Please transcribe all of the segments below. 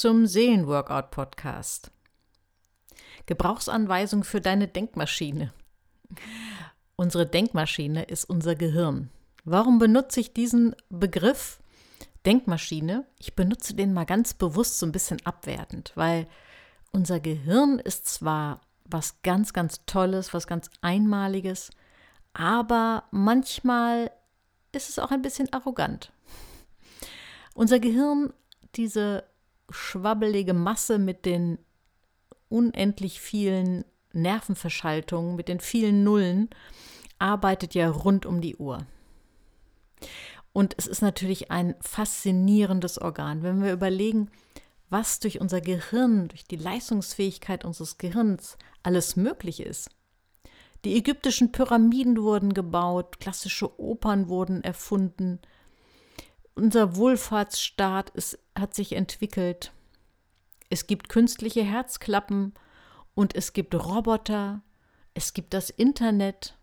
zum Seelenworkout-Podcast. Gebrauchsanweisung für deine Denkmaschine. Unsere Denkmaschine ist unser Gehirn. Warum benutze ich diesen Begriff Denkmaschine? Ich benutze den mal ganz bewusst so ein bisschen abwertend, weil unser Gehirn ist zwar was ganz, ganz Tolles, was ganz Einmaliges, aber manchmal ist es auch ein bisschen arrogant. Unser Gehirn, diese schwabbelige Masse mit den unendlich vielen Nervenverschaltungen, mit den vielen Nullen, arbeitet ja rund um die Uhr. Und es ist natürlich ein faszinierendes Organ. Wenn wir überlegen, was durch unser Gehirn, durch die Leistungsfähigkeit unseres Gehirns alles möglich ist. Die ägyptischen Pyramiden wurden gebaut, klassische Opern wurden erfunden, unser Wohlfahrtsstaat ist, hat sich entwickelt. Es gibt künstliche Herzklappen und es gibt Roboter, es gibt das Internet.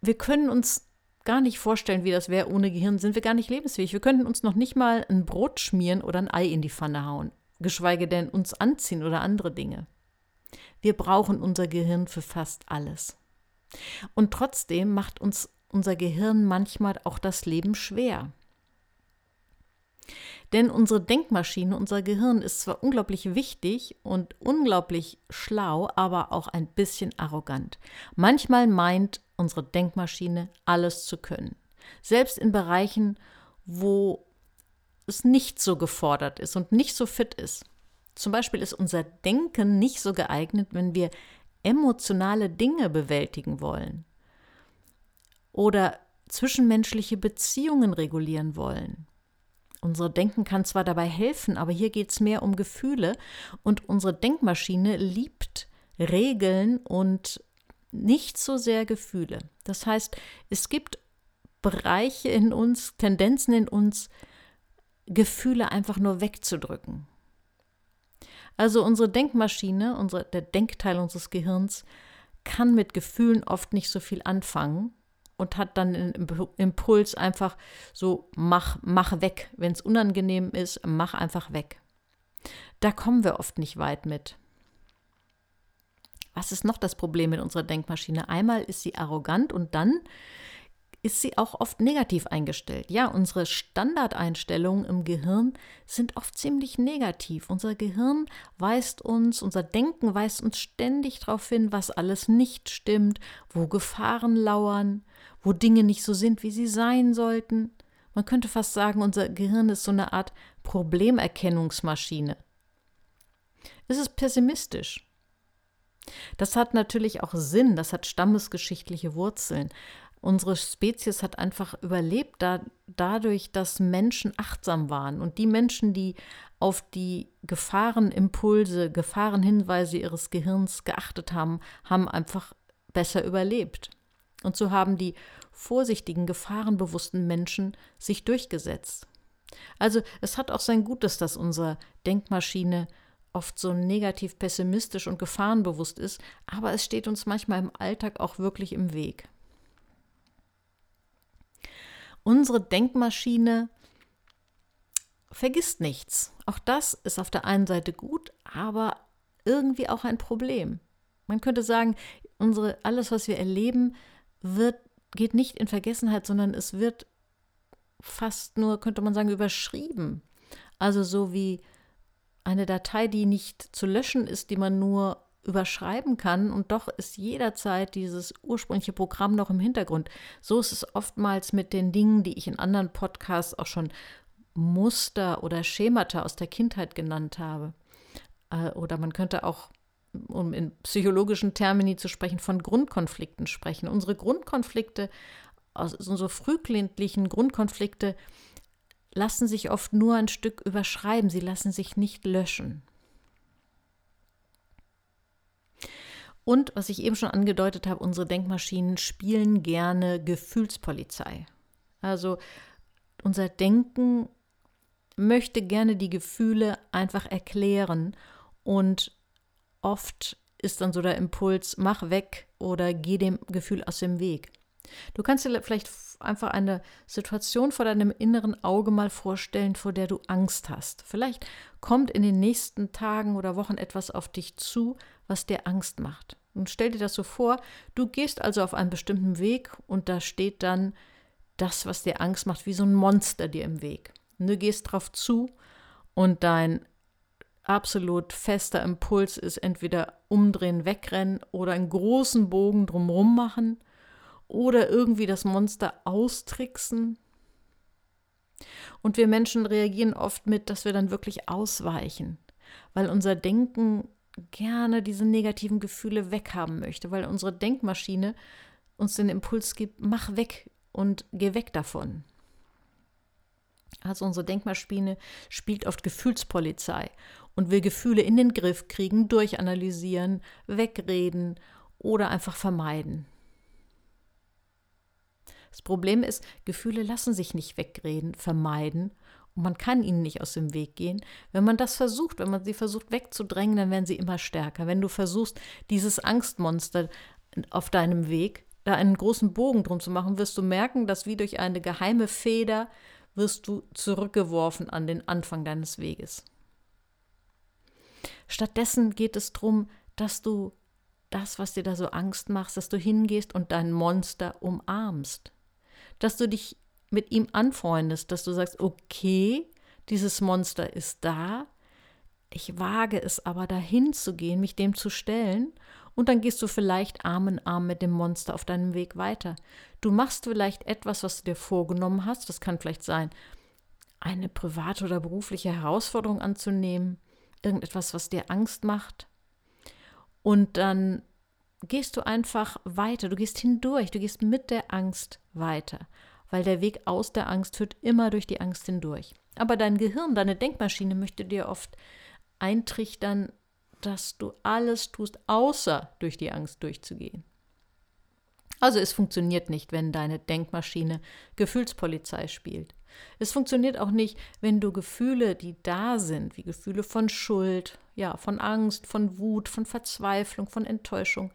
Wir können uns gar nicht vorstellen, wie das wäre ohne Gehirn, sind wir gar nicht lebensfähig. Wir könnten uns noch nicht mal ein Brot schmieren oder ein Ei in die Pfanne hauen, geschweige denn uns anziehen oder andere Dinge. Wir brauchen unser Gehirn für fast alles. Und trotzdem macht uns unser Gehirn manchmal auch das Leben schwer. Denn unsere Denkmaschine, unser Gehirn ist zwar unglaublich wichtig und unglaublich schlau, aber auch ein bisschen arrogant. Manchmal meint unsere Denkmaschine alles zu können. Selbst in Bereichen, wo es nicht so gefordert ist und nicht so fit ist. Zum Beispiel ist unser Denken nicht so geeignet, wenn wir emotionale Dinge bewältigen wollen oder zwischenmenschliche Beziehungen regulieren wollen. Unser Denken kann zwar dabei helfen, aber hier geht es mehr um Gefühle und unsere Denkmaschine liebt Regeln und nicht so sehr Gefühle. Das heißt, es gibt Bereiche in uns, Tendenzen in uns, Gefühle einfach nur wegzudrücken. Also unsere Denkmaschine, unsere, der Denkteil unseres Gehirns, kann mit Gefühlen oft nicht so viel anfangen und hat dann den Impuls einfach so, mach, mach weg. Wenn es unangenehm ist, mach einfach weg. Da kommen wir oft nicht weit mit. Was ist noch das Problem mit unserer Denkmaschine? Einmal ist sie arrogant und dann ist sie auch oft negativ eingestellt. Ja, unsere Standardeinstellungen im Gehirn sind oft ziemlich negativ. Unser Gehirn weist uns, unser Denken weist uns ständig darauf hin, was alles nicht stimmt, wo Gefahren lauern, wo Dinge nicht so sind, wie sie sein sollten. Man könnte fast sagen, unser Gehirn ist so eine Art Problemerkennungsmaschine. Es ist pessimistisch. Das hat natürlich auch Sinn, das hat stammesgeschichtliche Wurzeln. Unsere Spezies hat einfach überlebt da, dadurch, dass Menschen achtsam waren. Und die Menschen, die auf die Gefahrenimpulse, Gefahrenhinweise ihres Gehirns geachtet haben, haben einfach besser überlebt. Und so haben die vorsichtigen, gefahrenbewussten Menschen sich durchgesetzt. Also es hat auch sein Gutes, dass unsere Denkmaschine oft so negativ pessimistisch und gefahrenbewusst ist, aber es steht uns manchmal im Alltag auch wirklich im Weg. Unsere Denkmaschine vergisst nichts. Auch das ist auf der einen Seite gut, aber irgendwie auch ein Problem. Man könnte sagen, unsere, alles, was wir erleben, wird, geht nicht in Vergessenheit, sondern es wird fast nur, könnte man sagen, überschrieben. Also so wie eine Datei, die nicht zu löschen ist, die man nur überschreiben kann und doch ist jederzeit dieses ursprüngliche Programm noch im Hintergrund. So ist es oftmals mit den Dingen, die ich in anderen Podcasts auch schon Muster oder Schemata aus der Kindheit genannt habe. Äh, oder man könnte auch um in psychologischen Termini zu sprechen, von Grundkonflikten sprechen. Unsere Grundkonflikte, unsere frühkindlichen Grundkonflikte lassen sich oft nur ein Stück überschreiben, sie lassen sich nicht löschen. Und was ich eben schon angedeutet habe, unsere Denkmaschinen spielen gerne Gefühlspolizei. Also unser Denken möchte gerne die Gefühle einfach erklären und oft ist dann so der Impuls, mach weg oder geh dem Gefühl aus dem Weg. Du kannst dir vielleicht einfach eine Situation vor deinem inneren Auge mal vorstellen, vor der du Angst hast. Vielleicht kommt in den nächsten Tagen oder Wochen etwas auf dich zu, was dir Angst macht. Und stell dir das so vor, du gehst also auf einen bestimmten Weg und da steht dann das, was dir Angst macht, wie so ein Monster dir im Weg. Und du gehst drauf zu und dein absolut fester Impuls ist entweder umdrehen, wegrennen oder einen großen Bogen drumherum machen oder irgendwie das Monster austricksen. Und wir Menschen reagieren oft mit, dass wir dann wirklich ausweichen, weil unser Denken gerne diese negativen Gefühle weghaben möchte, weil unsere Denkmaschine uns den Impuls gibt, mach weg und geh weg davon. Also unsere Denkmaschine spielt oft Gefühlspolizei und will Gefühle in den Griff kriegen, durchanalysieren, wegreden oder einfach vermeiden. Das Problem ist, Gefühle lassen sich nicht wegreden, vermeiden man kann ihnen nicht aus dem Weg gehen. Wenn man das versucht, wenn man sie versucht wegzudrängen, dann werden sie immer stärker. Wenn du versuchst, dieses Angstmonster auf deinem Weg, da einen großen Bogen drum zu machen, wirst du merken, dass wie durch eine geheime Feder wirst du zurückgeworfen an den Anfang deines Weges. Stattdessen geht es darum, dass du das, was dir da so Angst macht, dass du hingehst und dein Monster umarmst dass du dich mit ihm anfreundest, dass du sagst, okay, dieses Monster ist da, ich wage es aber dahin zu gehen, mich dem zu stellen, und dann gehst du vielleicht Arm in Arm mit dem Monster auf deinem Weg weiter. Du machst vielleicht etwas, was du dir vorgenommen hast, das kann vielleicht sein, eine private oder berufliche Herausforderung anzunehmen, irgendetwas, was dir Angst macht. Und dann gehst du einfach weiter, du gehst hindurch, du gehst mit der Angst weiter, weil der Weg aus der Angst führt immer durch die Angst hindurch. Aber dein Gehirn, deine Denkmaschine möchte dir oft eintrichtern, dass du alles tust, außer durch die Angst durchzugehen. Also es funktioniert nicht, wenn deine Denkmaschine Gefühlspolizei spielt. Es funktioniert auch nicht, wenn du Gefühle, die da sind, wie Gefühle von Schuld, ja, von Angst, von Wut, von Verzweiflung, von Enttäuschung,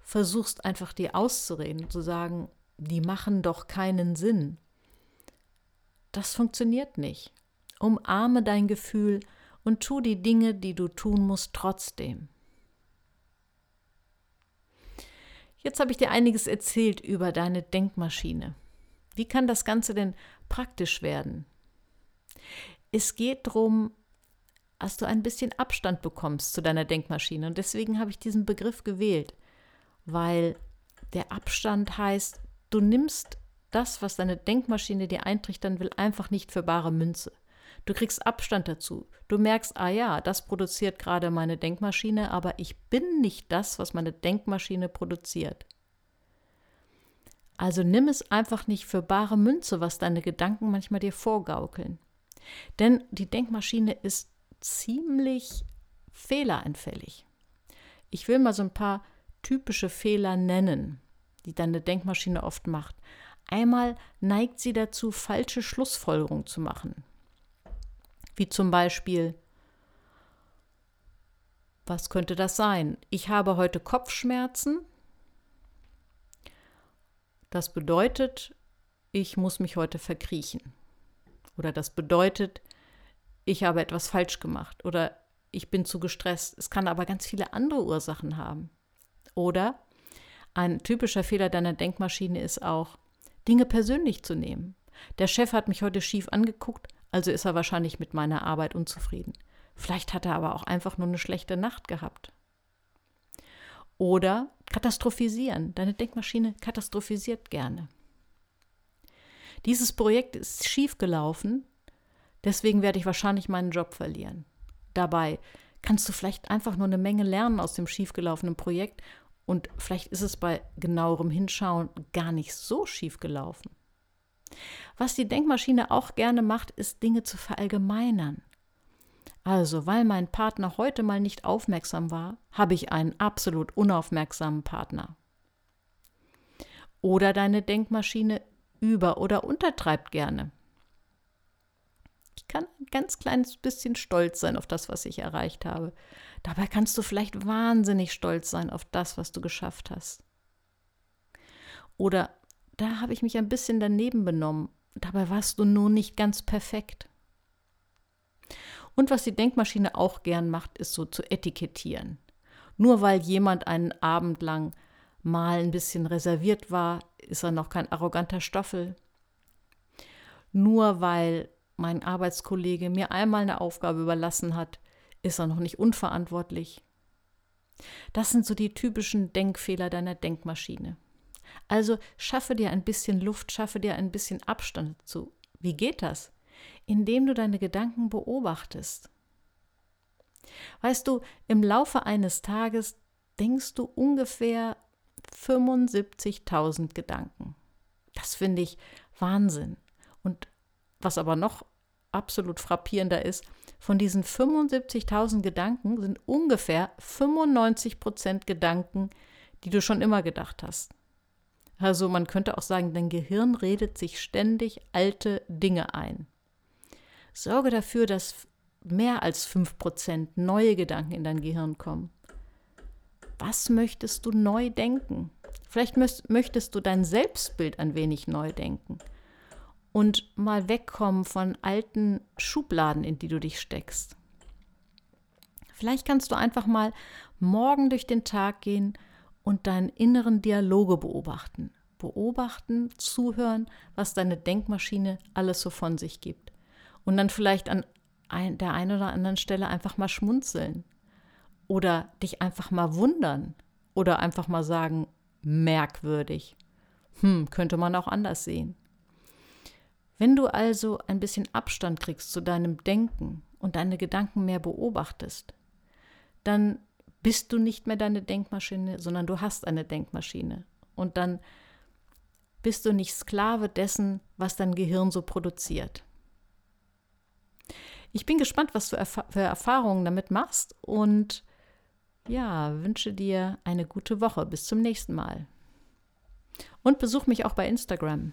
versuchst einfach dir auszureden, zu sagen, die machen doch keinen Sinn. Das funktioniert nicht. Umarme dein Gefühl und tu die Dinge, die du tun musst, trotzdem. Jetzt habe ich dir einiges erzählt über deine Denkmaschine. Wie kann das Ganze denn praktisch werden? Es geht darum, dass du ein bisschen Abstand bekommst zu deiner Denkmaschine. Und deswegen habe ich diesen Begriff gewählt weil der Abstand heißt, du nimmst das, was deine Denkmaschine dir eintrichtern will, einfach nicht für bare Münze. Du kriegst Abstand dazu. Du merkst, ah ja, das produziert gerade meine Denkmaschine, aber ich bin nicht das, was meine Denkmaschine produziert. Also nimm es einfach nicht für bare Münze, was deine Gedanken manchmal dir vorgaukeln. Denn die Denkmaschine ist ziemlich fehleranfällig. Ich will mal so ein paar typische Fehler nennen, die deine Denkmaschine oft macht. Einmal neigt sie dazu, falsche Schlussfolgerungen zu machen. Wie zum Beispiel, was könnte das sein? Ich habe heute Kopfschmerzen. Das bedeutet, ich muss mich heute verkriechen. Oder das bedeutet, ich habe etwas falsch gemacht. Oder ich bin zu gestresst. Es kann aber ganz viele andere Ursachen haben. Oder ein typischer Fehler deiner Denkmaschine ist auch, Dinge persönlich zu nehmen. Der Chef hat mich heute schief angeguckt, also ist er wahrscheinlich mit meiner Arbeit unzufrieden. Vielleicht hat er aber auch einfach nur eine schlechte Nacht gehabt. Oder katastrophisieren. Deine Denkmaschine katastrophisiert gerne. Dieses Projekt ist schief gelaufen, deswegen werde ich wahrscheinlich meinen Job verlieren. Dabei kannst du vielleicht einfach nur eine Menge lernen aus dem schiefgelaufenen Projekt und vielleicht ist es bei genauerem Hinschauen gar nicht so schief gelaufen. Was die Denkmaschine auch gerne macht, ist Dinge zu verallgemeinern. Also, weil mein Partner heute mal nicht aufmerksam war, habe ich einen absolut unaufmerksamen Partner. Oder deine Denkmaschine über- oder untertreibt gerne. Ich kann ein ganz kleines bisschen stolz sein auf das, was ich erreicht habe. Dabei kannst du vielleicht wahnsinnig stolz sein auf das, was du geschafft hast. Oder da habe ich mich ein bisschen daneben benommen. Dabei warst du nur nicht ganz perfekt. Und was die Denkmaschine auch gern macht, ist so zu etikettieren. Nur weil jemand einen Abend lang mal ein bisschen reserviert war, ist er noch kein arroganter Stoffel. Nur weil mein Arbeitskollege mir einmal eine Aufgabe überlassen hat, ist er noch nicht unverantwortlich. Das sind so die typischen Denkfehler deiner Denkmaschine. Also schaffe dir ein bisschen Luft, schaffe dir ein bisschen Abstand zu. Wie geht das? Indem du deine Gedanken beobachtest. Weißt du, im Laufe eines Tages denkst du ungefähr 75.000 Gedanken. Das finde ich Wahnsinn. Und was aber noch absolut frappierender ist, von diesen 75.000 Gedanken sind ungefähr 95 Prozent Gedanken, die du schon immer gedacht hast. Also man könnte auch sagen, dein Gehirn redet sich ständig alte Dinge ein. Sorge dafür, dass mehr als 5% neue Gedanken in dein Gehirn kommen. Was möchtest du neu denken? Vielleicht möchtest du dein Selbstbild ein wenig neu denken und mal wegkommen von alten Schubladen, in die du dich steckst. Vielleicht kannst du einfach mal morgen durch den Tag gehen und deinen inneren Dialoge beobachten. Beobachten, zuhören, was deine Denkmaschine alles so von sich gibt. Und dann vielleicht an der einen oder anderen Stelle einfach mal schmunzeln. Oder dich einfach mal wundern. Oder einfach mal sagen, merkwürdig. Hm, könnte man auch anders sehen. Wenn du also ein bisschen Abstand kriegst zu deinem Denken und deine Gedanken mehr beobachtest, dann bist du nicht mehr deine Denkmaschine, sondern du hast eine Denkmaschine. Und dann bist du nicht Sklave dessen, was dein Gehirn so produziert. Ich bin gespannt, was du für Erfahrungen damit machst und ja, wünsche dir eine gute Woche. Bis zum nächsten Mal. Und besuch mich auch bei Instagram.